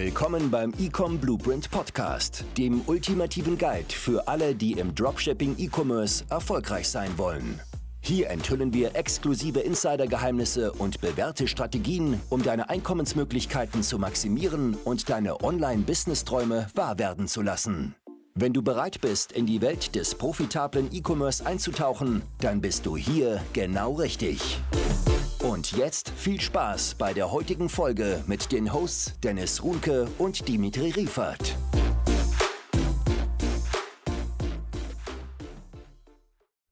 Willkommen beim Ecom Blueprint Podcast, dem ultimativen Guide für alle, die im Dropshipping E-Commerce erfolgreich sein wollen. Hier enthüllen wir exklusive Insider-Geheimnisse und bewährte Strategien, um deine Einkommensmöglichkeiten zu maximieren und deine Online-Business-Träume wahr werden zu lassen. Wenn du bereit bist, in die Welt des profitablen E-Commerce einzutauchen, dann bist du hier genau richtig. Und jetzt viel Spaß bei der heutigen Folge mit den Hosts Dennis Runke und Dimitri Riefert.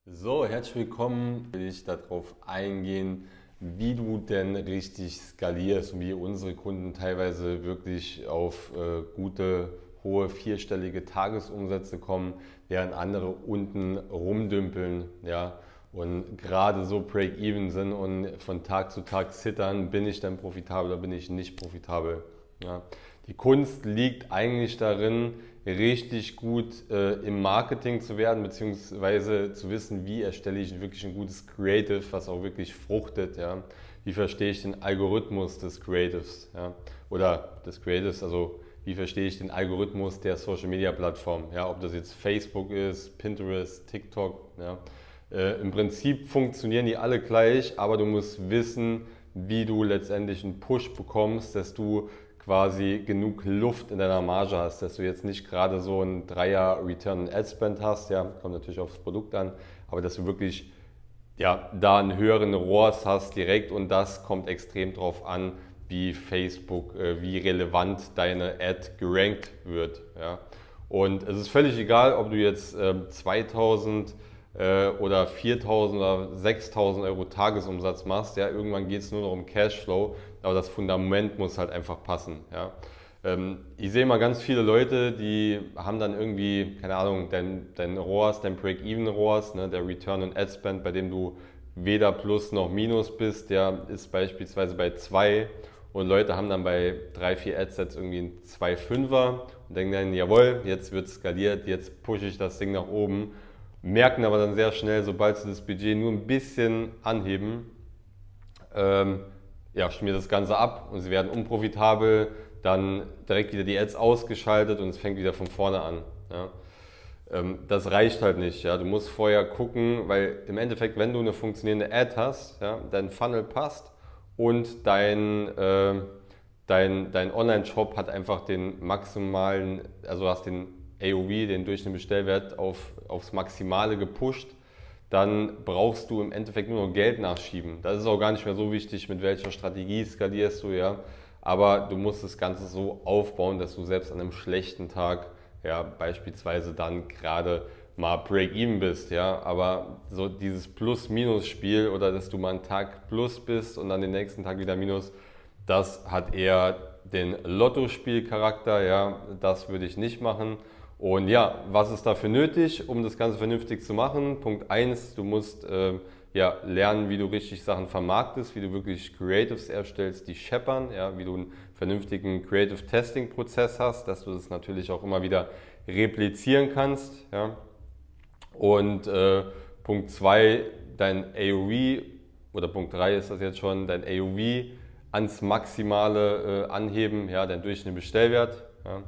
So, herzlich willkommen. Will ich darauf eingehen, wie du denn richtig skalierst und wie unsere Kunden teilweise wirklich auf äh, gute hohe vierstellige Tagesumsätze kommen, während andere unten rumdümpeln. Ja, und gerade so Break-Even sind und von Tag zu Tag zittern, bin ich denn profitabel oder bin ich nicht profitabel. Ja. Die Kunst liegt eigentlich darin, richtig gut äh, im Marketing zu werden, beziehungsweise zu wissen, wie erstelle ich wirklich ein gutes Creative, was auch wirklich fruchtet. Ja. Wie verstehe ich den Algorithmus des Creatives ja. oder des Creatives, also wie verstehe ich den Algorithmus der Social Media Plattform, ja, ob das jetzt Facebook ist, Pinterest, TikTok, ja. Äh, Im Prinzip funktionieren die alle gleich, aber du musst wissen, wie du letztendlich einen Push bekommst, dass du quasi genug Luft in deiner Marge hast, dass du jetzt nicht gerade so ein Dreier Return Ad Spend hast, ja, kommt natürlich aufs Produkt an, aber dass du wirklich ja, da einen höheren ROAS hast direkt und das kommt extrem drauf an, wie Facebook, äh, wie relevant deine Ad gerankt wird. Ja. Und es ist völlig egal, ob du jetzt äh, 2000 äh, oder 4000 oder 6000 Euro Tagesumsatz machst. Ja. Irgendwann geht es nur noch um Cashflow, aber das Fundament muss halt einfach passen. Ja. Ähm, ich sehe mal ganz viele Leute, die haben dann irgendwie, keine Ahnung, dein, dein ROAS, dein Break-Even-ROAS, ne, der Return on Ad Spend, bei dem du weder Plus noch Minus bist, der ist beispielsweise bei 2 und Leute haben dann bei drei, vier Adsets irgendwie einen 2,5er und denken dann, jawohl, jetzt wird skaliert, jetzt pushe ich das Ding nach oben. Merken aber dann sehr schnell, sobald sie das Budget nur ein bisschen anheben, ähm, ja, schmiert das Ganze ab und sie werden unprofitabel, dann direkt wieder die Ads ausgeschaltet und es fängt wieder von vorne an. Ja. Ähm, das reicht halt nicht. Ja. Du musst vorher gucken, weil im Endeffekt, wenn du eine funktionierende Ad hast, ja, dein Funnel passt, und dein, äh, dein, dein Online-Shop hat einfach den maximalen, also hast den AOV, den durchschnittlichen Bestellwert auf, aufs Maximale gepusht, dann brauchst du im Endeffekt nur noch Geld nachschieben. Das ist auch gar nicht mehr so wichtig, mit welcher Strategie skalierst du, ja. Aber du musst das Ganze so aufbauen, dass du selbst an einem schlechten Tag, ja, beispielsweise dann gerade mal Break-Even bist, ja, aber so dieses Plus-Minus-Spiel oder dass du mal einen Tag Plus bist und dann den nächsten Tag wieder Minus, das hat eher den Lottospiel-Charakter, ja, das würde ich nicht machen. Und ja, was ist dafür nötig, um das Ganze vernünftig zu machen? Punkt 1, du musst äh, ja, lernen, wie du richtig Sachen vermarktest, wie du wirklich Creatives erstellst, die scheppern, ja, wie du einen vernünftigen Creative Testing Prozess hast, dass du das natürlich auch immer wieder replizieren kannst. Ja. Und äh, Punkt 2, dein AOV, oder Punkt 3 ist das jetzt schon, dein AOV ans Maximale äh, anheben, ja, dein durchschnittlichen Bestellwert. Ja.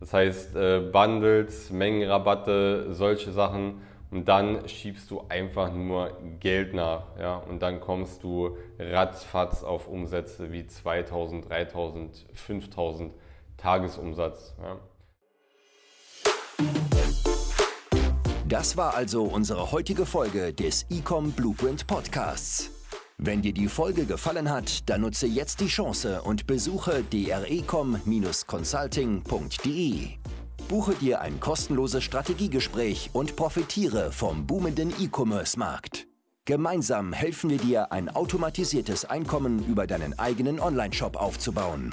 Das heißt, äh, Bundles, Mengenrabatte, solche Sachen. Und dann schiebst du einfach nur Geld nach. Ja? Und dann kommst du ratzfatz auf Umsätze wie 2000, 3000, 5000 Tagesumsatz. Ja? Das war also unsere heutige Folge des Ecom Blueprint Podcasts. Wenn dir die Folge gefallen hat, dann nutze jetzt die Chance und besuche drecom-consulting.de. Buche dir ein kostenloses Strategiegespräch und profitiere vom boomenden E-Commerce-Markt. Gemeinsam helfen wir dir, ein automatisiertes Einkommen über deinen eigenen Onlineshop aufzubauen.